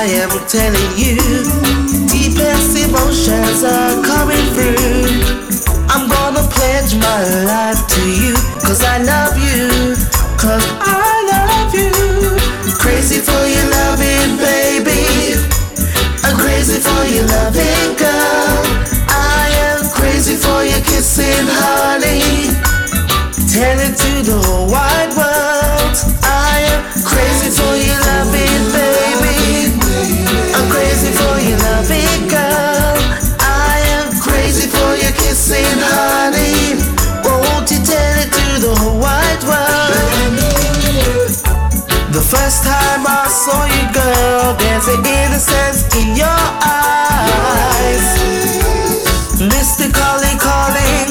I am telling you. Deepest emotions are coming through. I'm gonna pledge my life to you, cause I love you, cause I love you. Crazy for your loving, baby. I'm crazy for your loving, girl. I am crazy for your kissing, honey. Tell it to the whole wide world. I am crazy for your loving, girl. I am crazy for your kissing, honey. Won't you tell it to the whole wide world? The first time I saw you, girl, there's an innocence in your eyes. Mystically calling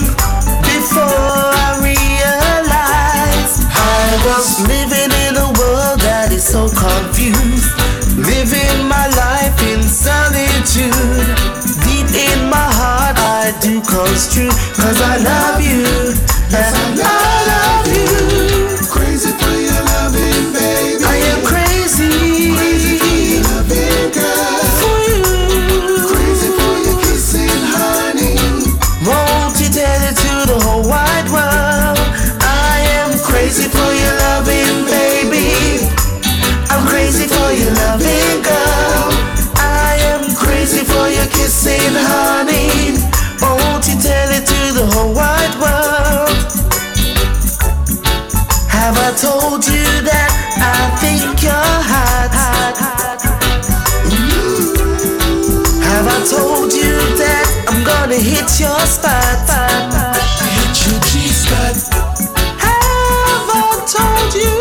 before I realized I was living in a world that is so confused. Living my life solitude. Deep in my heart, I do construe. Cause I love you. And I love you. Your spot? Hit your G-spot. Have I told you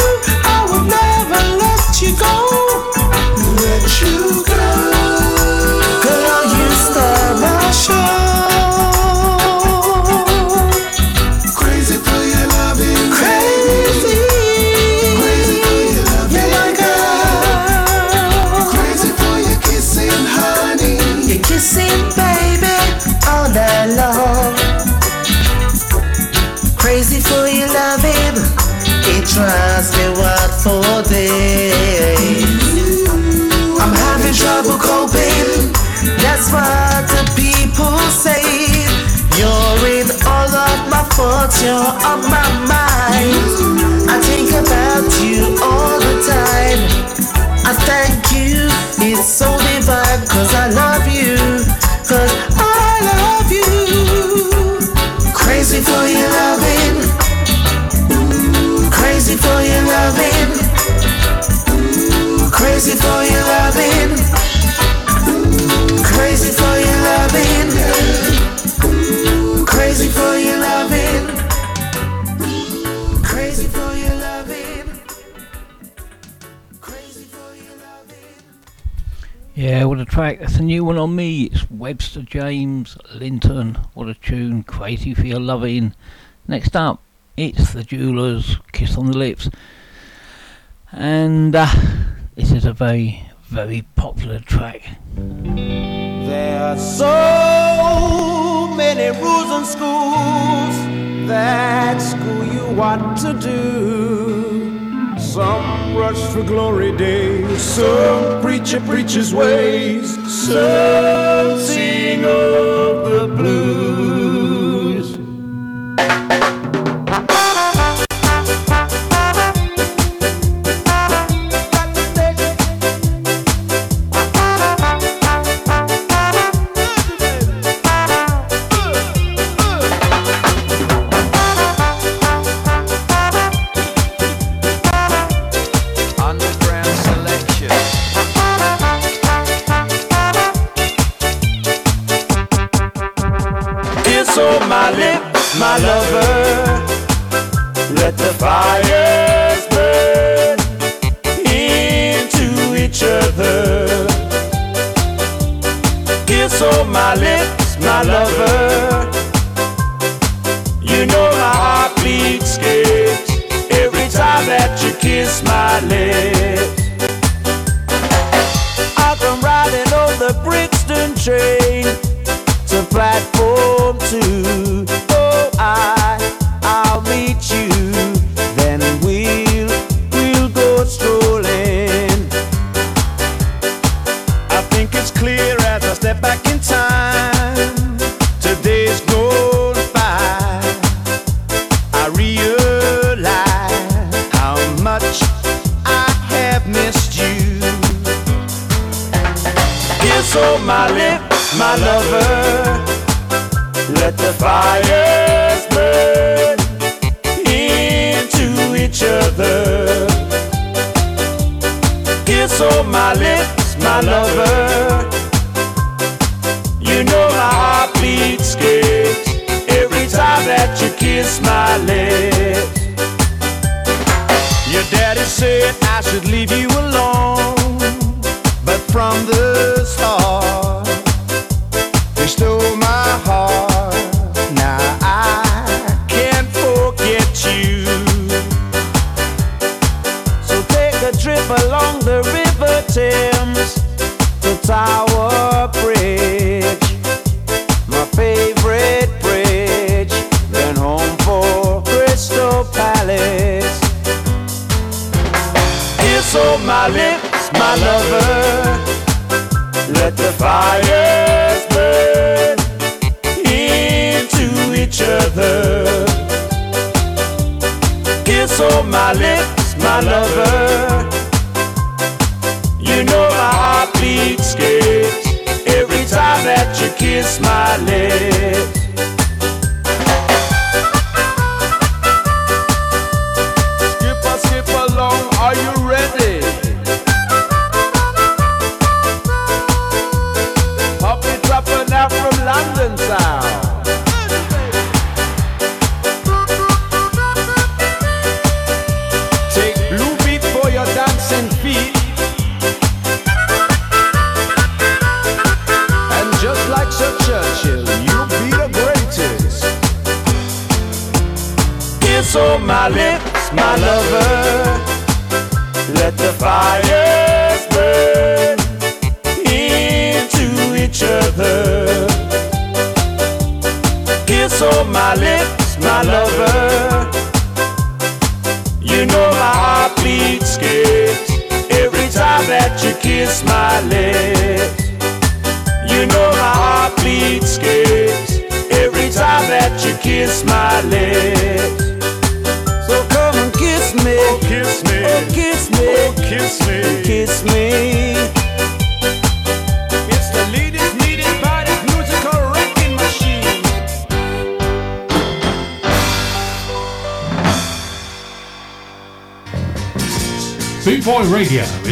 you're on my mind. I think about you all the time. I thank you, it's I love you, cause I love you. Crazy for your loving, crazy for your loving, crazy for your loving, Yeah, what a track. That's a new one on me. It's Webster James Linton. What a tune. Crazy for your loving. Next up, it's the Jewelers. Kiss on the lips. And uh, this is a very, very popular track. There are so many rules in schools that school you what to do. Some rush for glory days, some preach a preacher's ways, some sing of the blues. My lover. my love.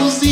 All those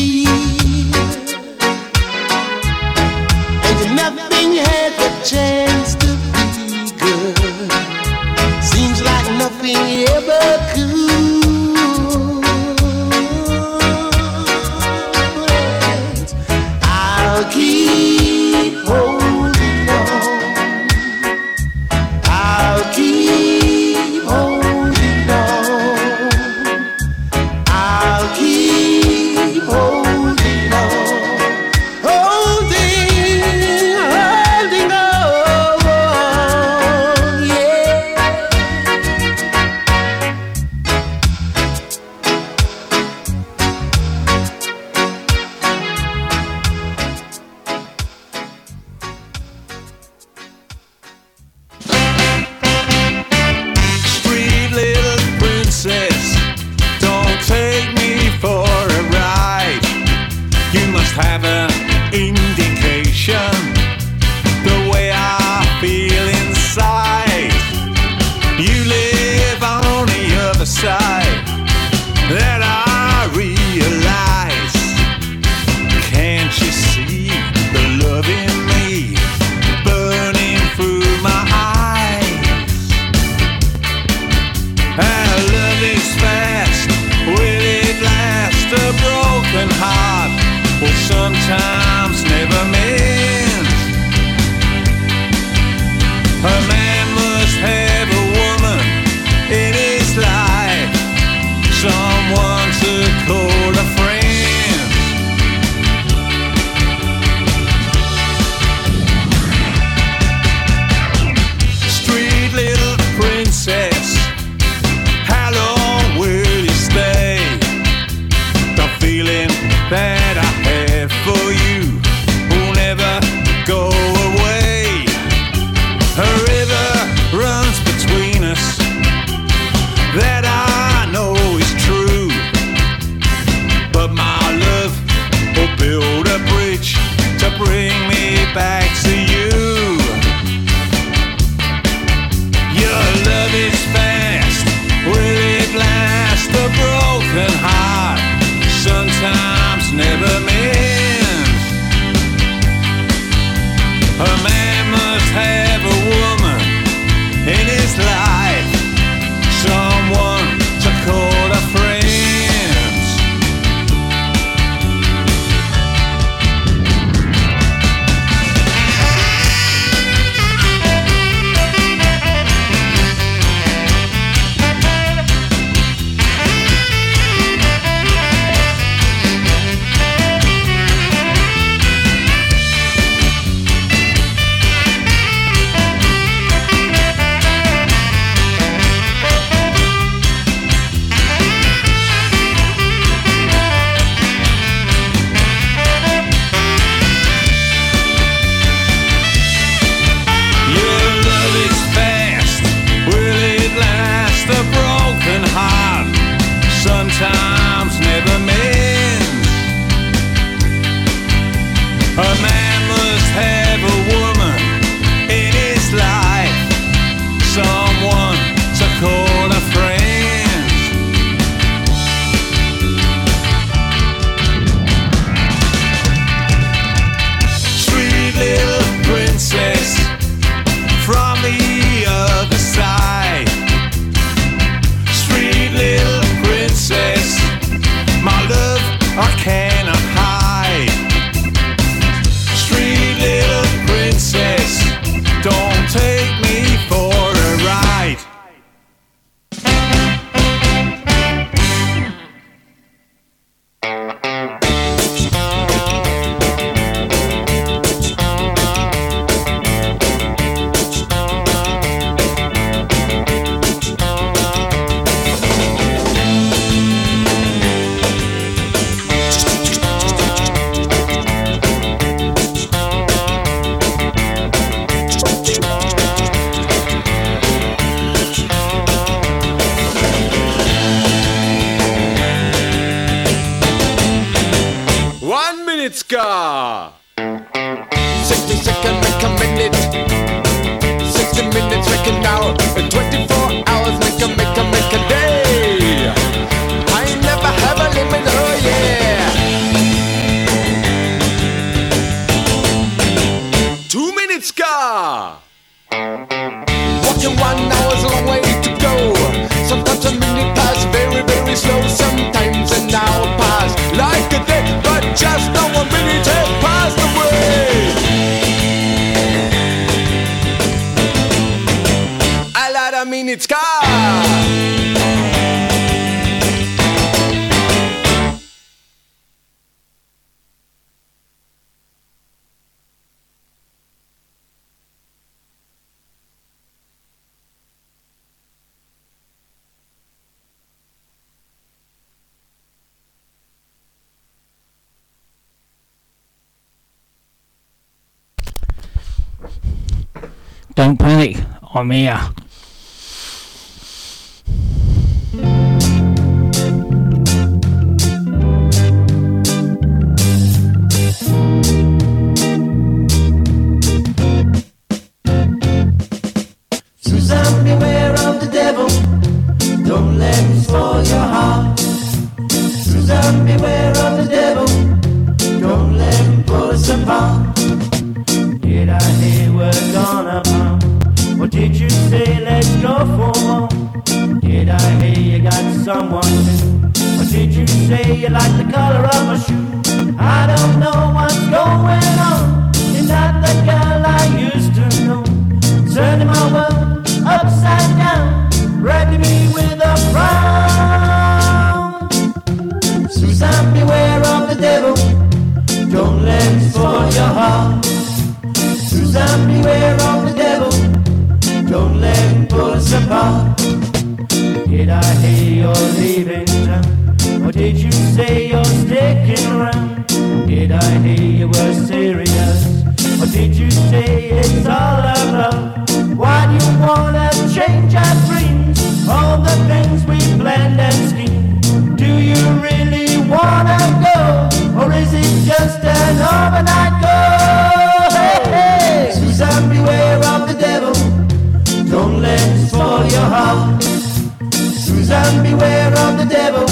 beware of the devil.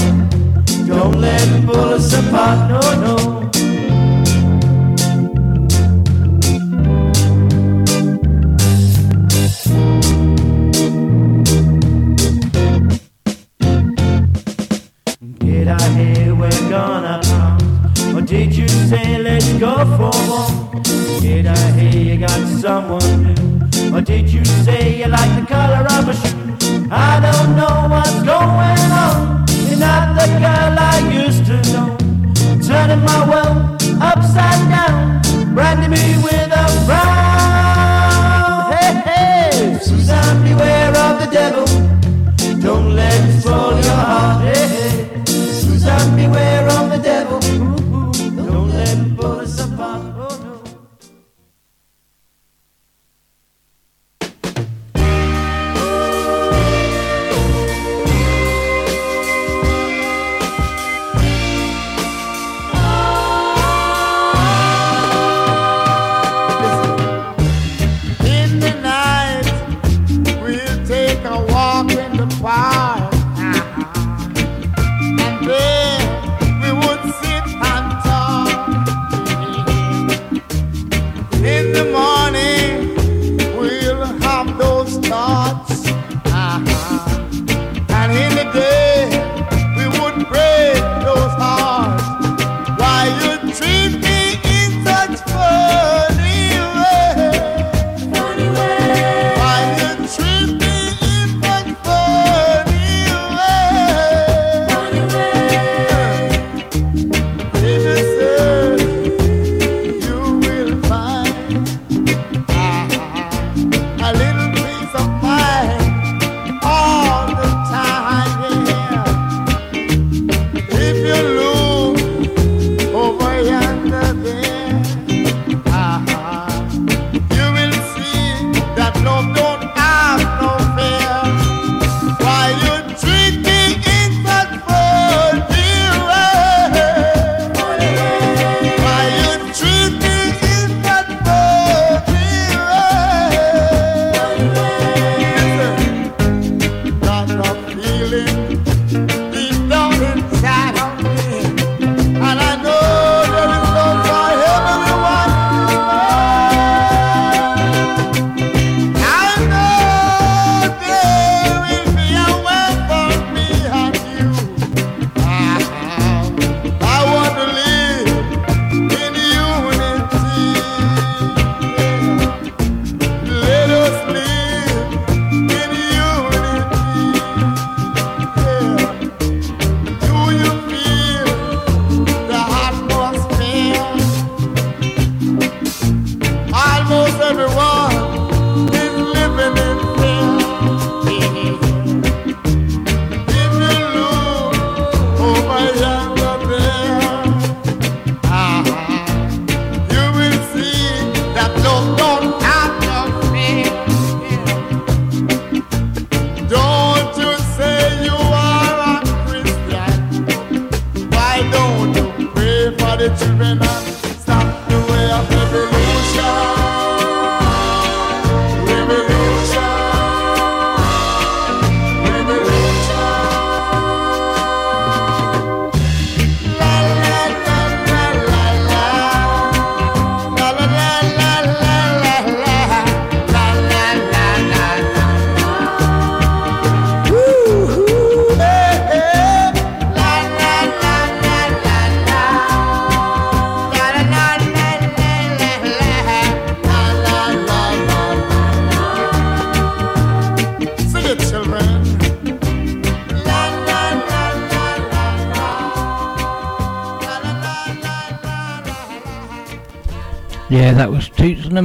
Don't let him pull us apart, no, no.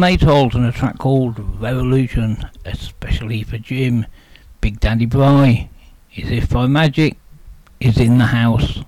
The Maytals and a track called Revolution, especially for Jim. Big Daddy Bry, is if by magic, is in the house.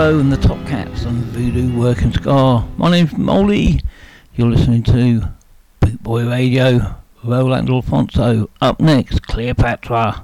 And the Top Cats and Voodoo Working Scar. My name's Moldie. You're listening to Boot Boy Radio. Roland Alphonso. Up next, Cleopatra.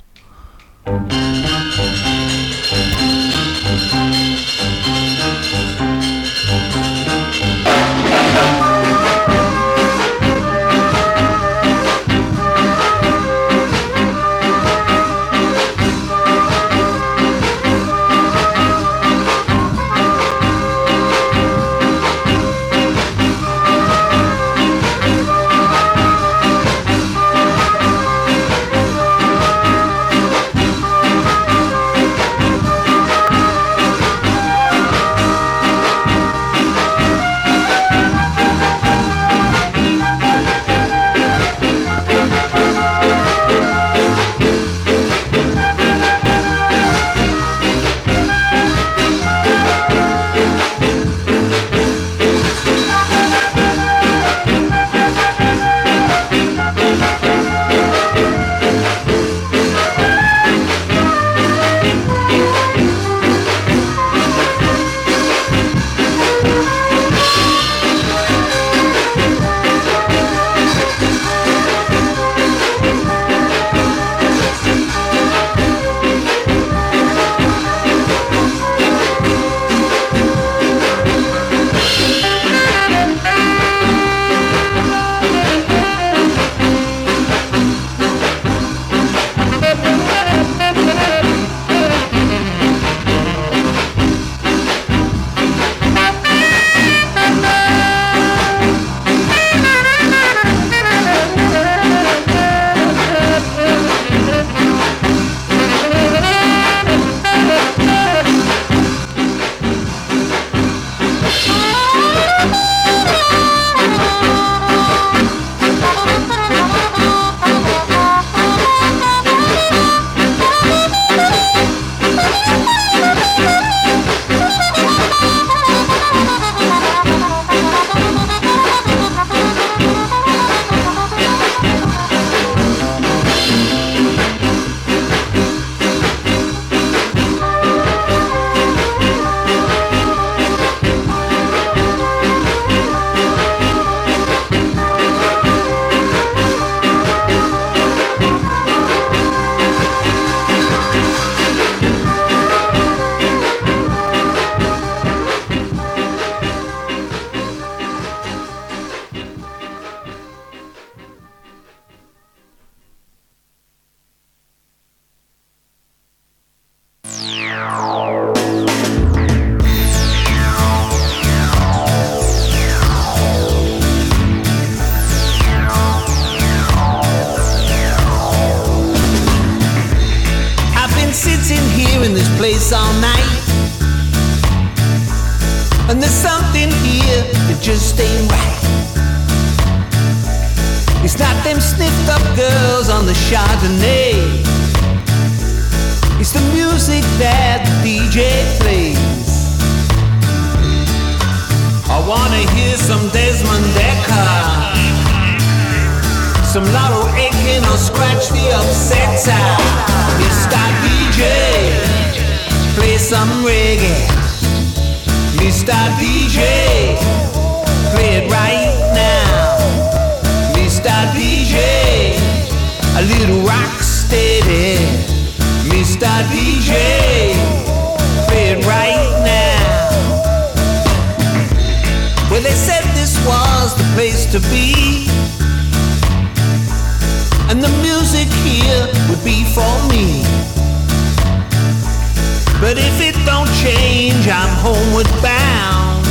But if it don't change, I'm homeward bound.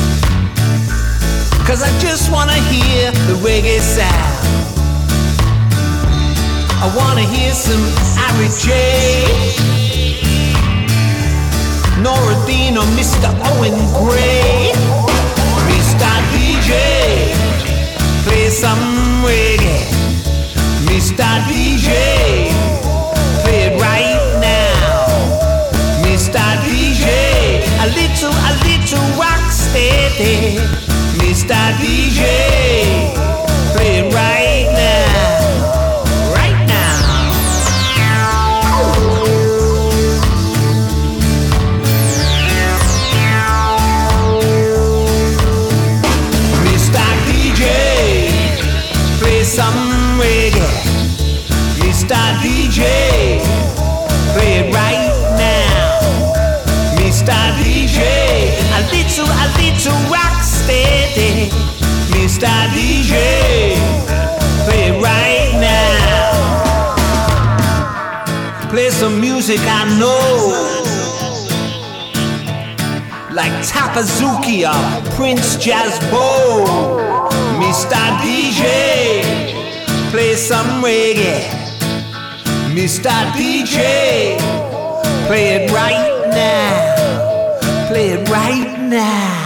Cause I just wanna hear the reggae sound. I wanna hear some Harry J. Nora Dean or Mr. Owen Gray. Mr. DJ, play some reggae. Mr. DJ, play it right a little, a little rock steady. Mr. DJ, play it right now. Right now. Mr. DJ, play some reggae. Mr. DJ, Mr. DJ, play it right now. Play some music I know. Like Tappa Zukie or Prince Jazzbo. Mr. DJ, play some reggae. Mr. DJ, play it right now. Play it right now.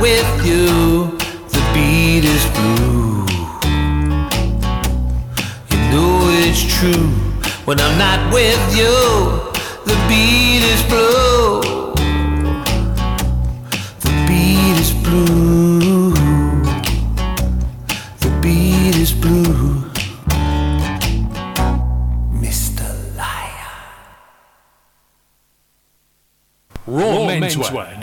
with you, the beat is blue. You know it's true when I'm not with you, the beat is blue.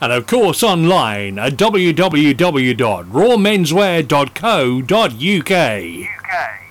and of course online at www.rawmenswear.co.uk. UK.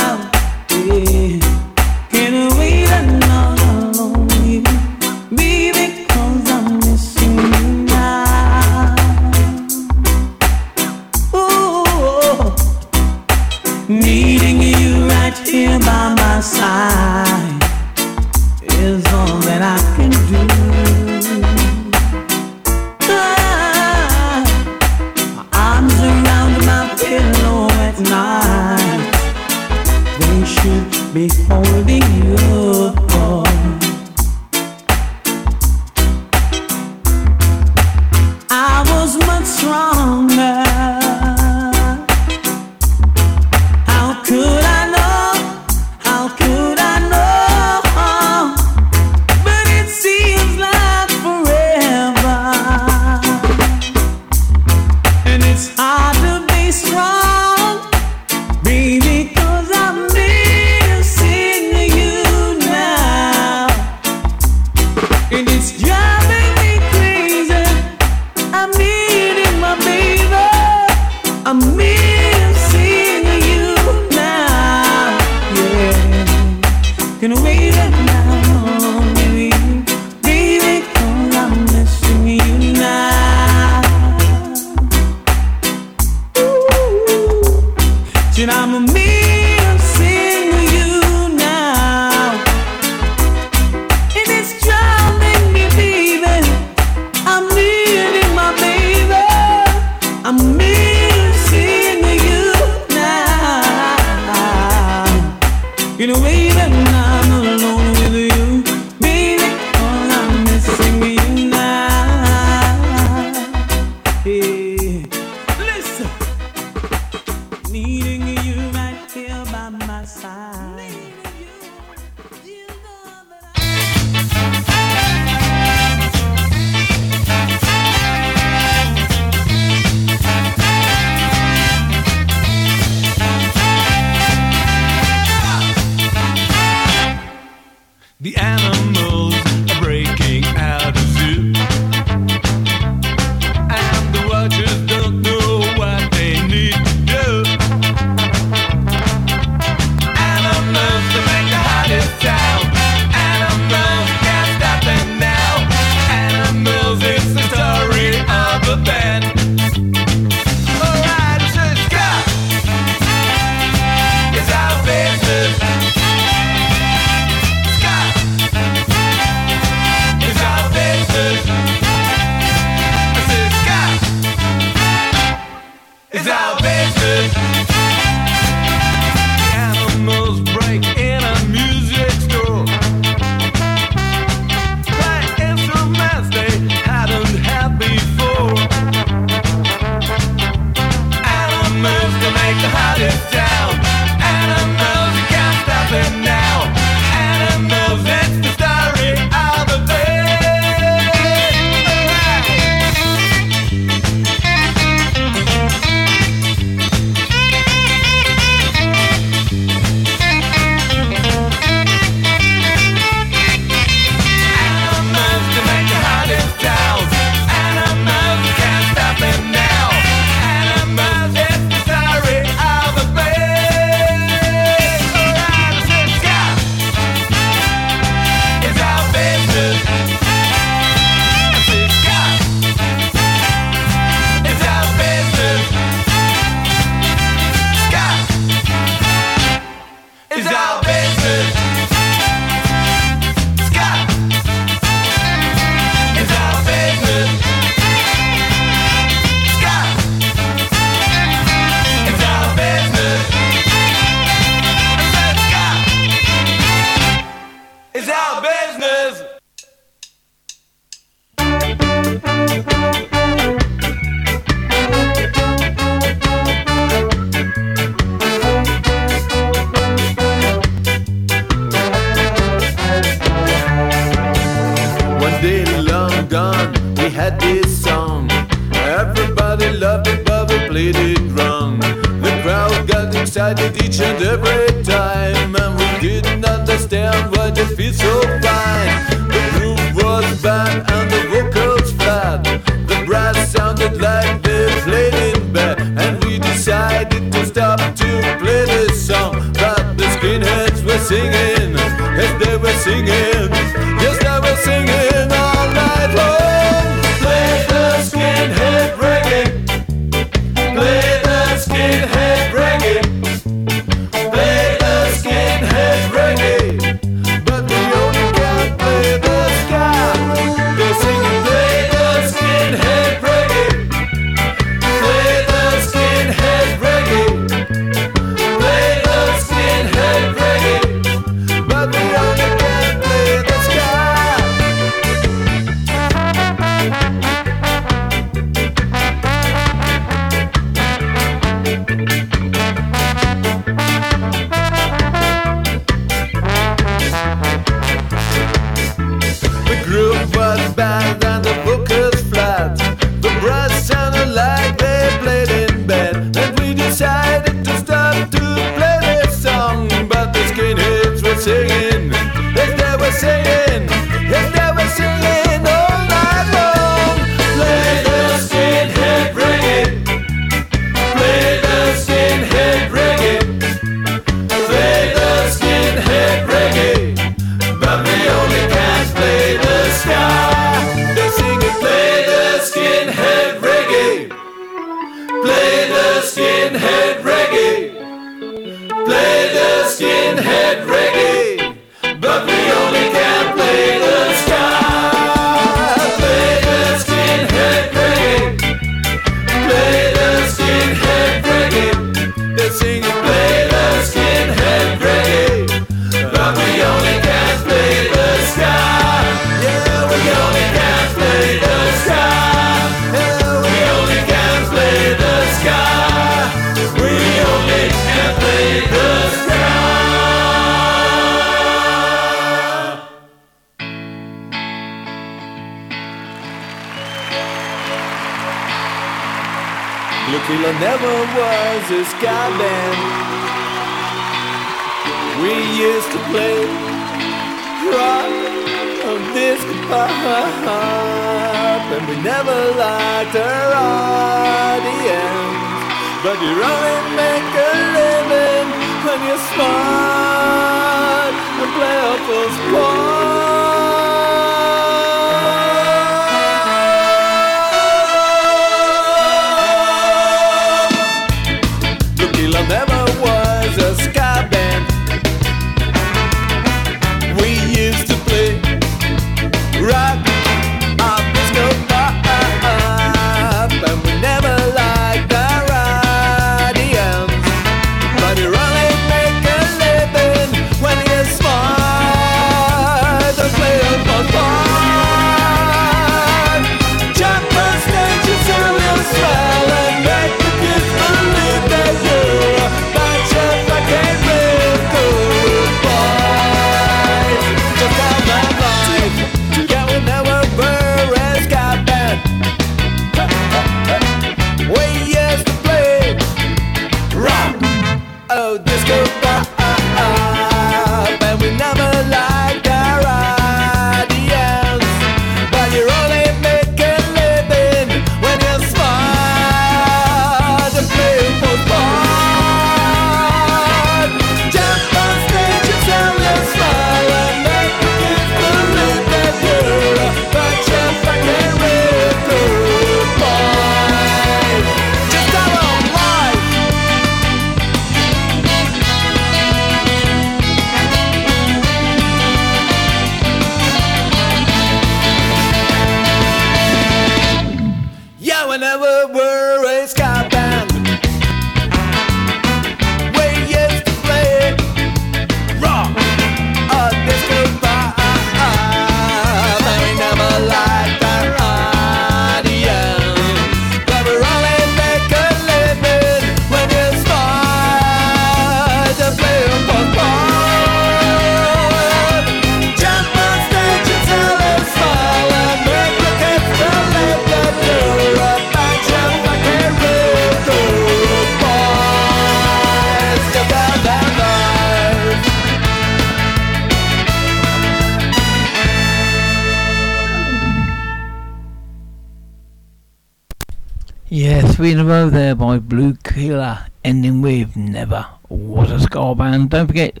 In a row there by Bluekilla, ending with Never Was a Ska Band. Don't forget,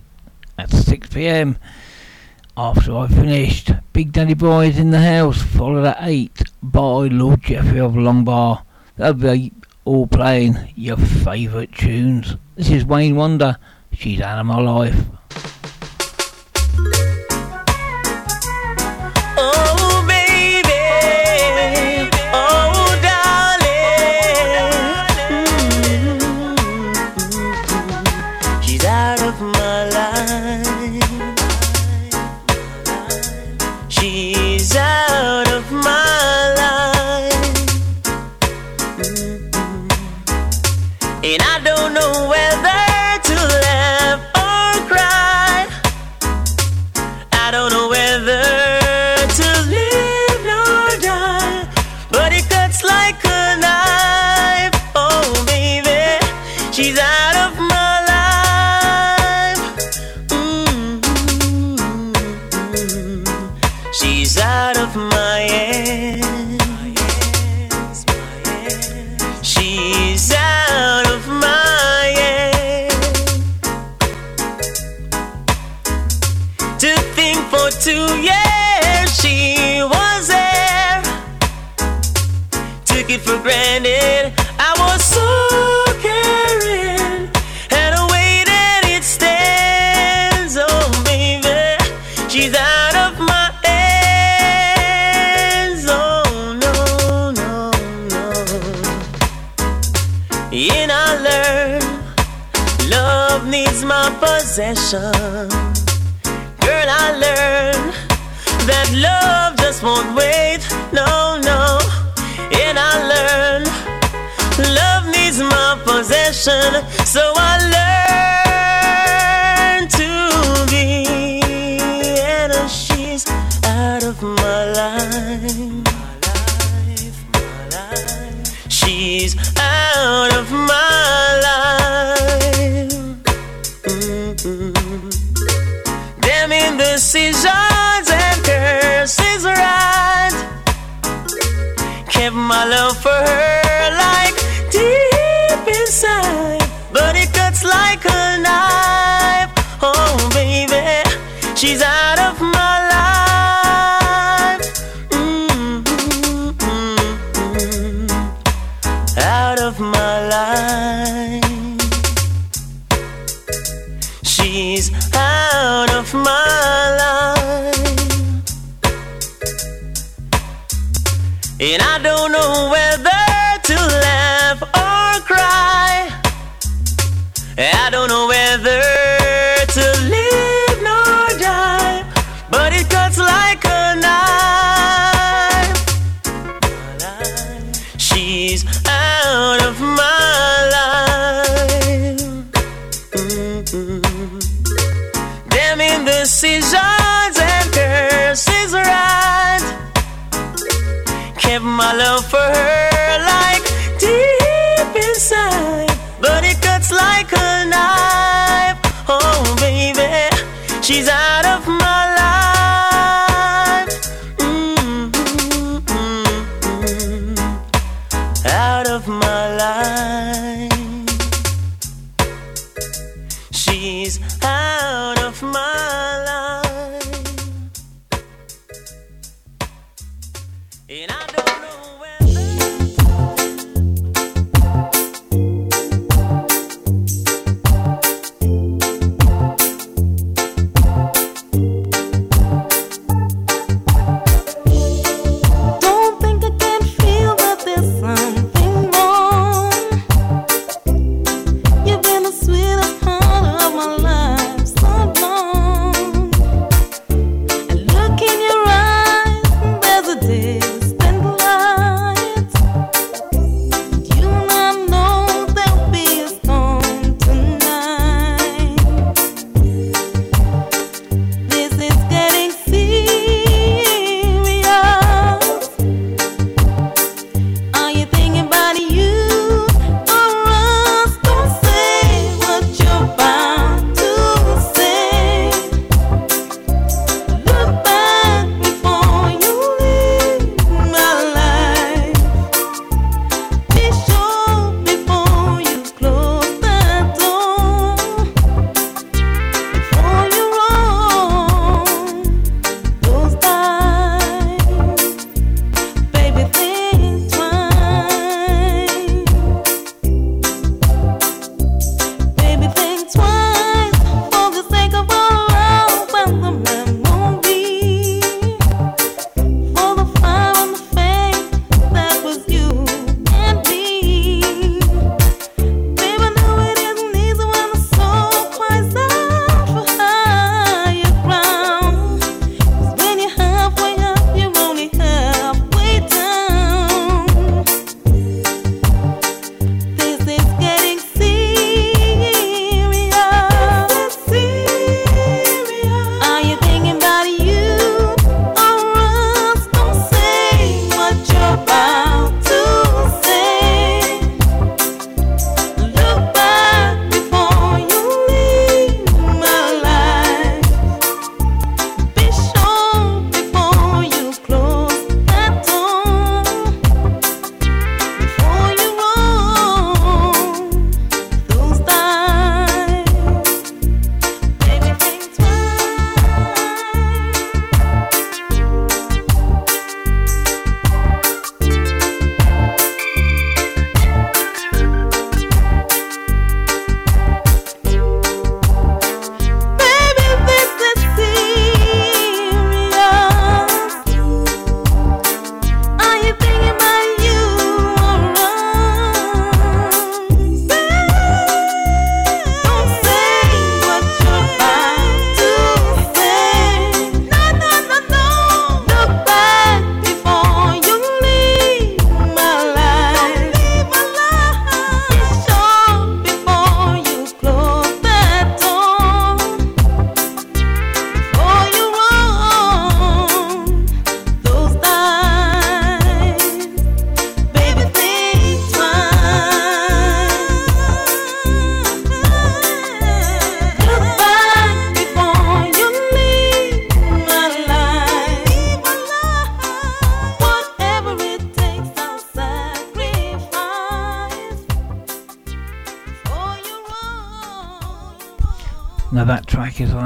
at 6 pm, after I finished, Big Daddy Boys in the house, followed at 8 by Lord Jeffrey of Longbar. They'll be all playing your favourite tunes. This is Wayne Wonder, She's My Life. For granted. I was so caring. And the way that it stands, oh baby, she's out of my hands. Oh no, no, no. And I learned love needs my possession. Girl, I learned that love just won't wait. No. Possession. So I learned to be. And she's out of my life. She's out of my life. Mm-mm. Damn indecisions and curses right. Kept my love for her And I don't know whether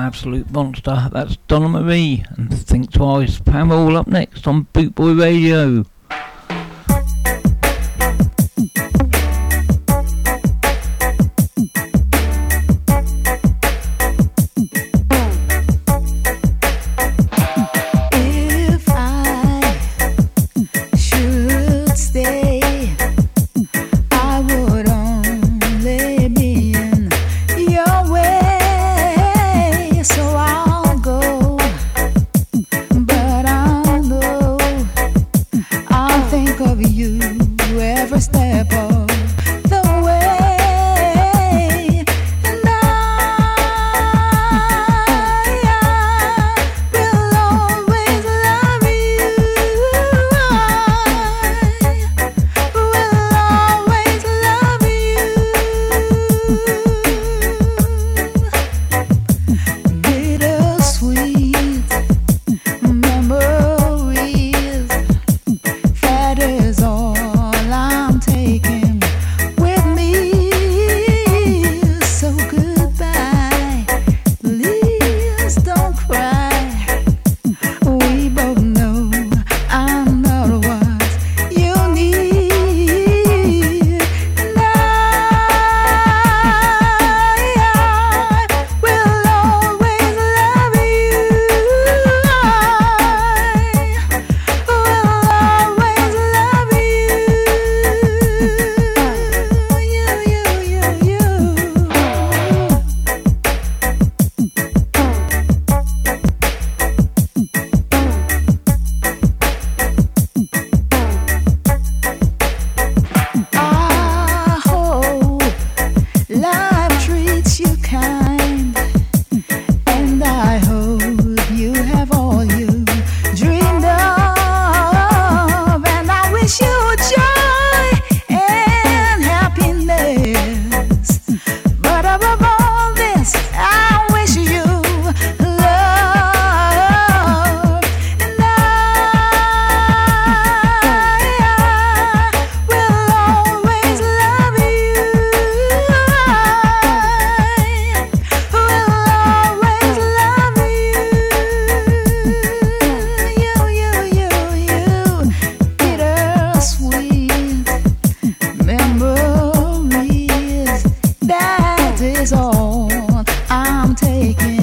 absolute monster. That's Donna Marie, and think twice. Pam all up next on Bootboy Radio. is all I'm taking.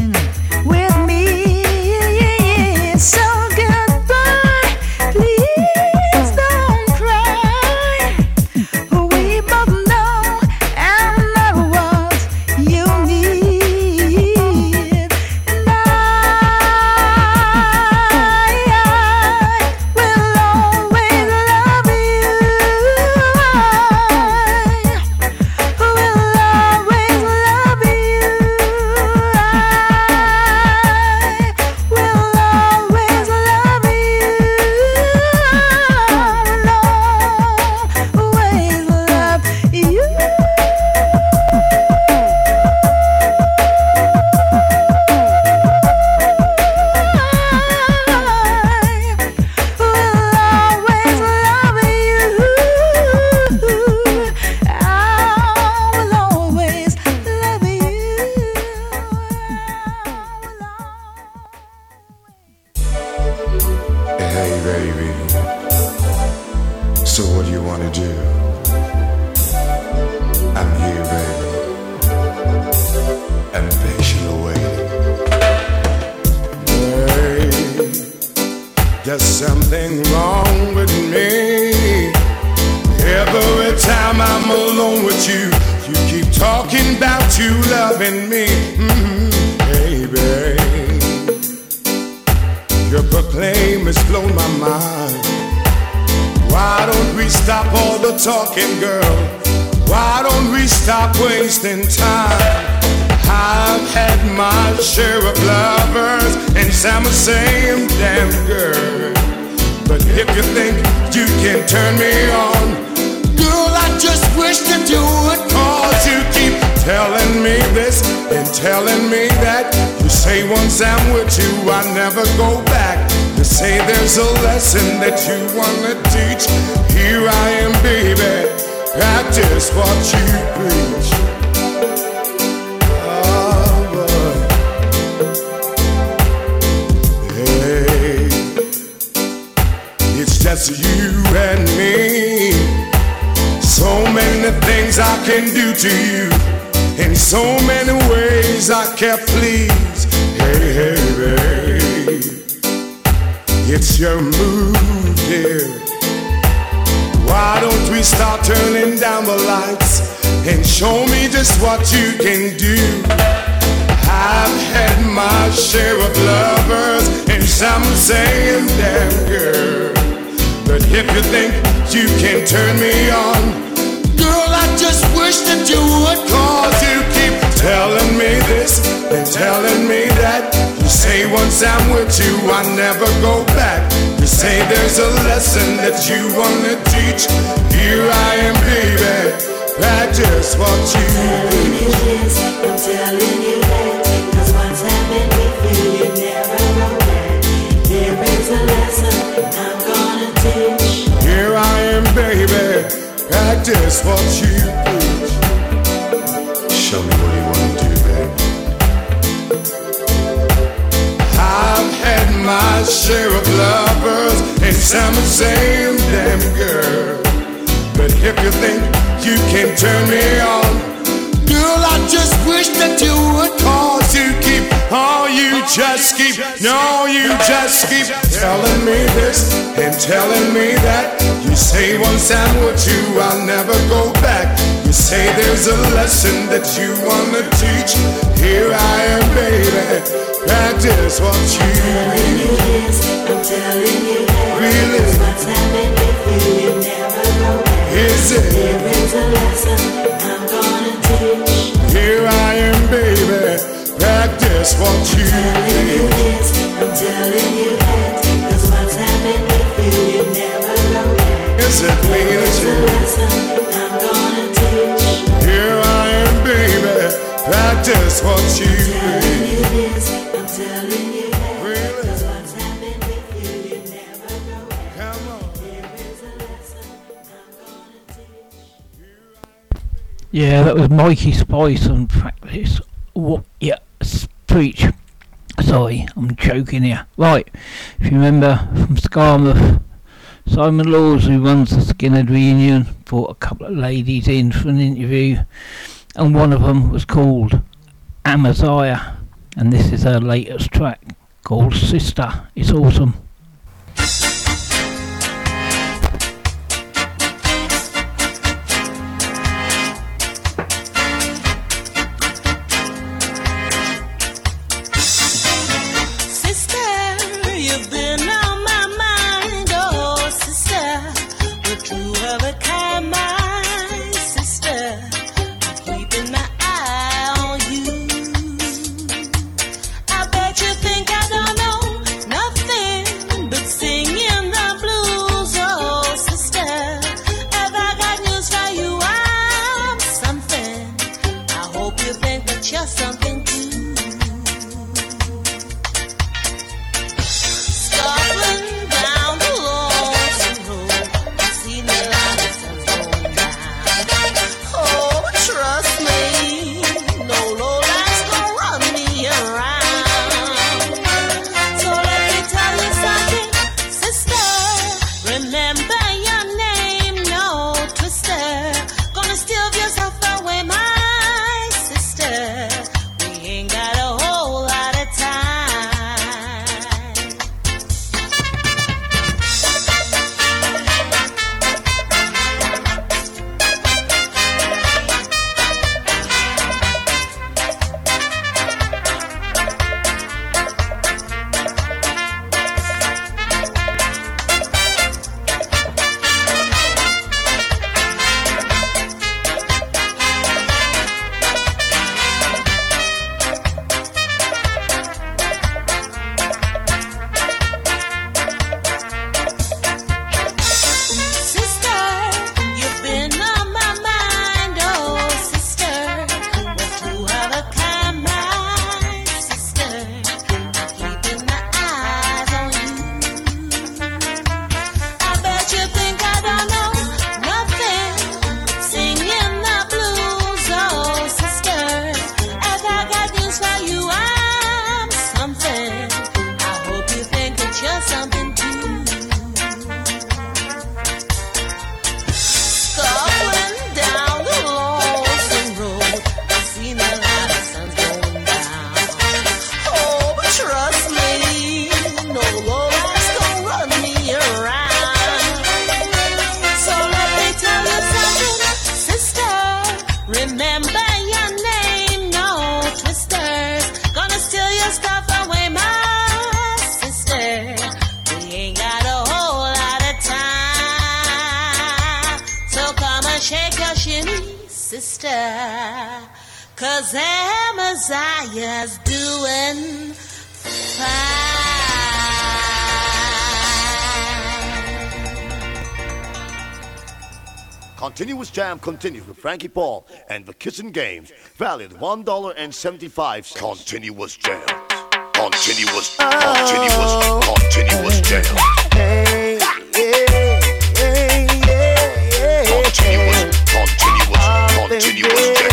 Can turn me on, girl, I just wish that you would cause you keep, oh, you just keep, no, you just keep telling me this and telling me that. You say once I'm with you, I'll never go back. You say there's a lesson that you wanna teach. Here I am, baby. Practice what you Telling you this, I'm telling you that. Really? What's happened with you, Is it? There is a lesson I'm gonna teach. Here I am, baby. Practice what you Telling you this, I'm telling you that. Cause what's happened with you, you never go back. Is it me that is a lesson I'm gonna teach. Here I am, baby. Practice what you Telling preach. you this, Yeah, that was Mikey Spice and practice. What? Yeah, s- preach. Sorry, I'm joking here. Right, if you remember from Skamouth, Simon Laws, who runs the Skinhead reunion, brought a couple of ladies in for an interview, and one of them was called Amaziah, and this is her latest track called Sister. It's awesome. was Amaziah's doing fine. Continuous Jam continues with Frankie Paul and the Kissing Games, valued $1.75. Continuous Jam. Continuous, oh. continuous, continuous jam. Hey, continuous, continuous, continuous jam.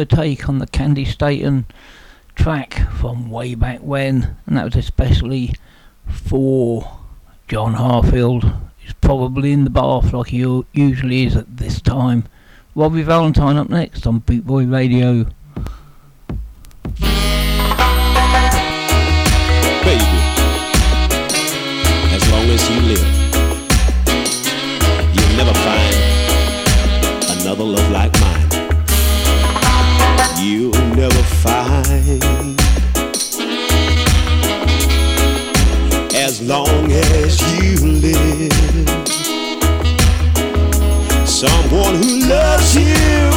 her take on the Candi Staton track from way back when, and that was especially for John Harfield, who's probably in the bath like he usually is at this time. Robbie Valentine up next on Boot Boy Radio. Baby, as long as you live. long as you live. Someone who loves you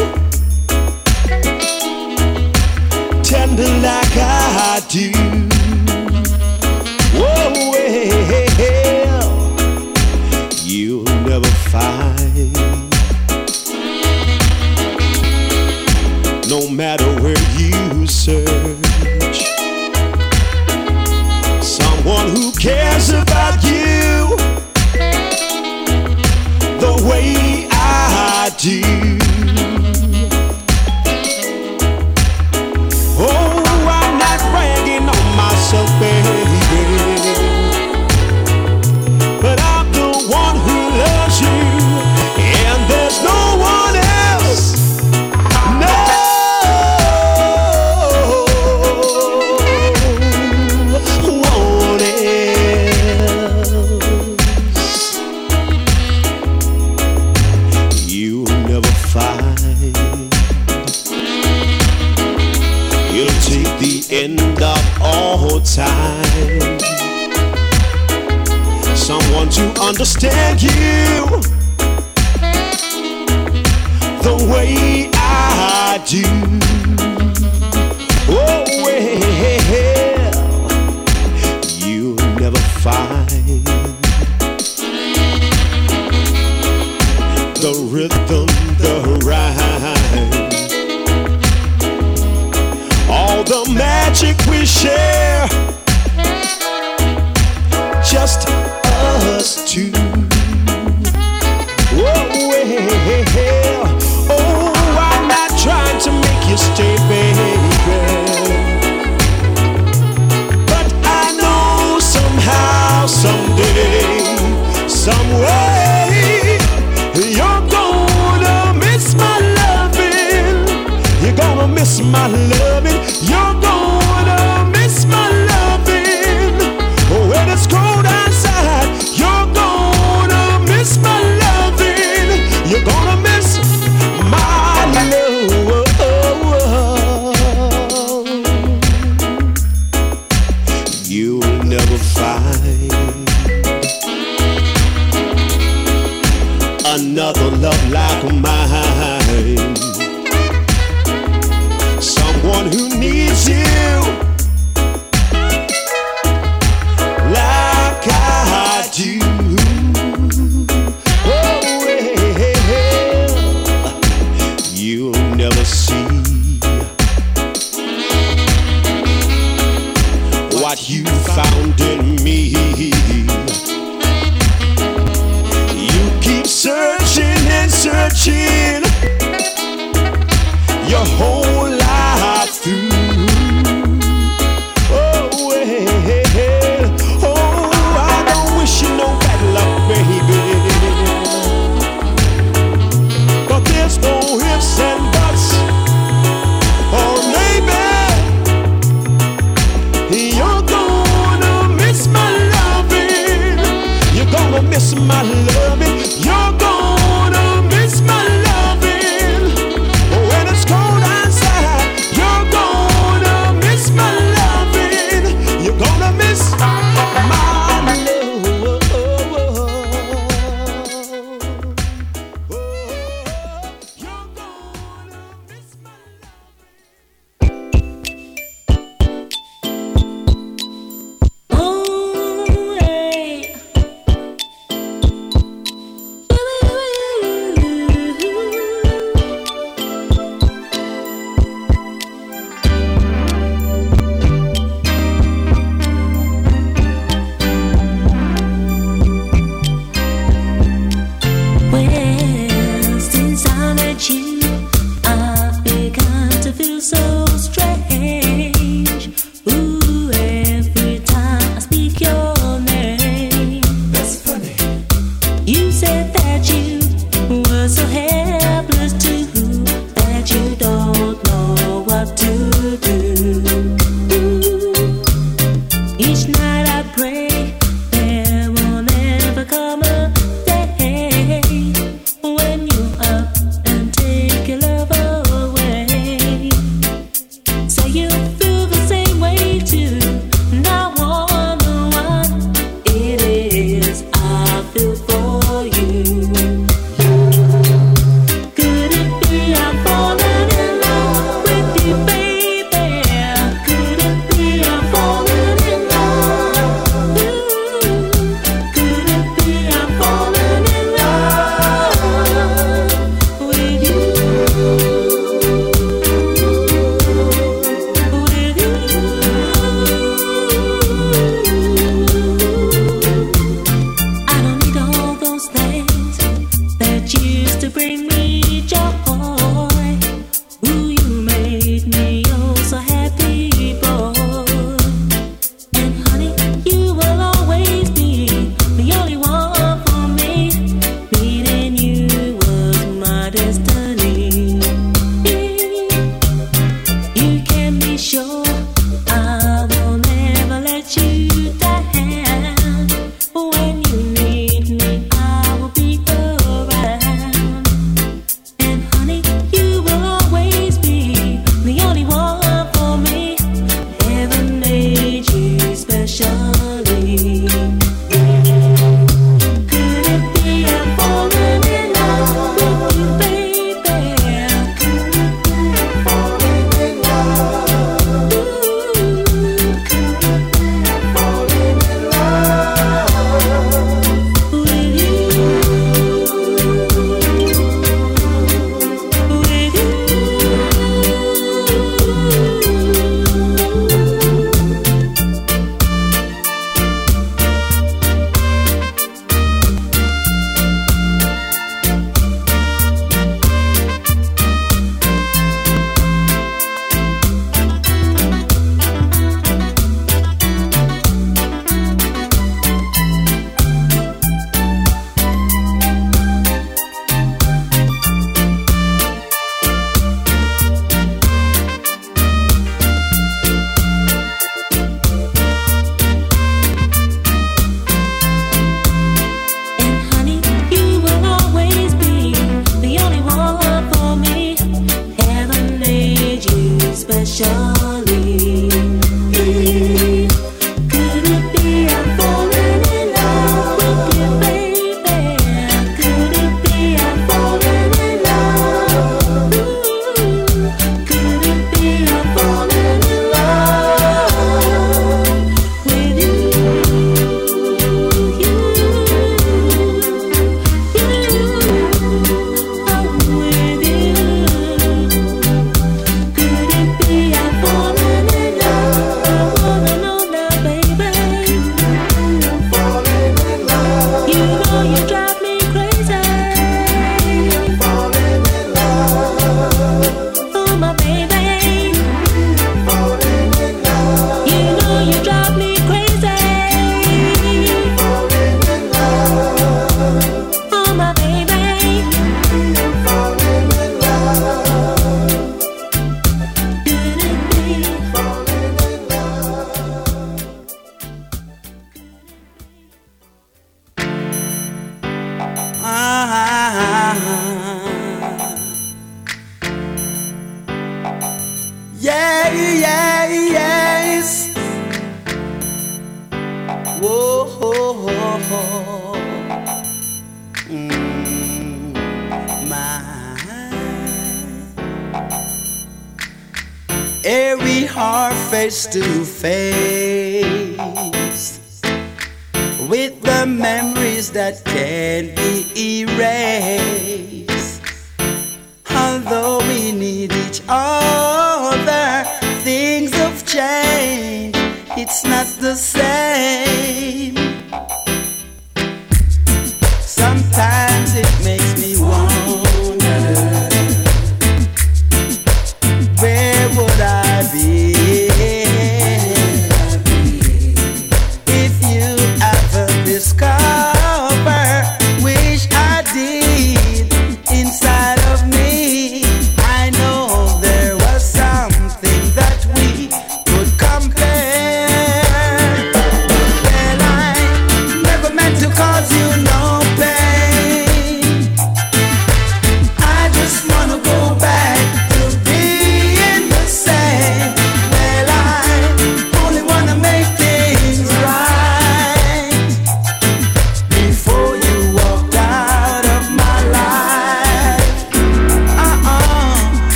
tender like I do. Whoa, well, you'll never find. No matter where you understand you the way I do. Oh, well, you'll never find the rhythm, the rhyme, all the magic we share. Cho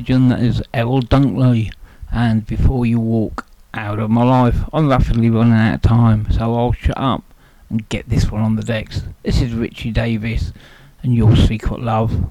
legend that is Errol Dunkley. And before you walk out of my life, I'm rapidly running out of time, so I'll shut up and get this one on the decks. This is Richie Davis and your secret love.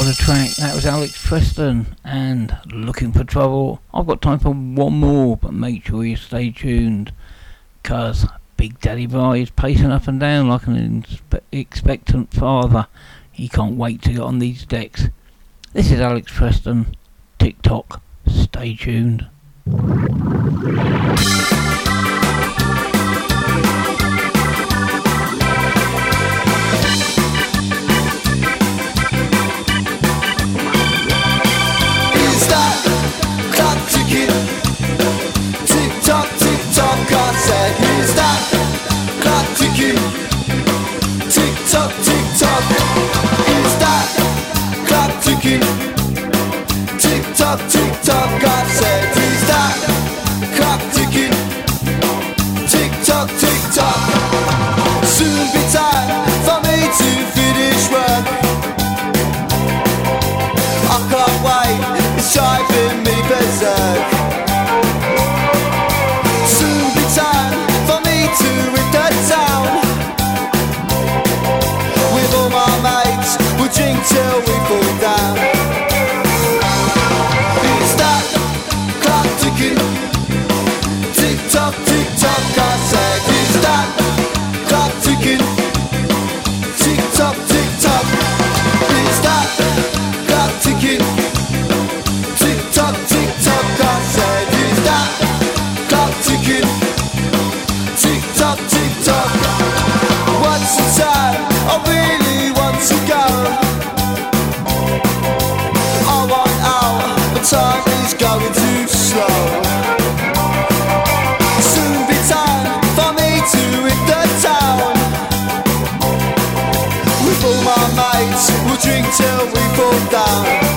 What a track. That was Alex Preston and Looking for Trouble. I've got time for one more, but make sure you stay tuned because Big Daddy Bry is pacing up and down like an inspe- expectant father. He can't wait to get on these decks. This is Alex Preston, TikTok. Stay tuned. Until we Eu vou voltar.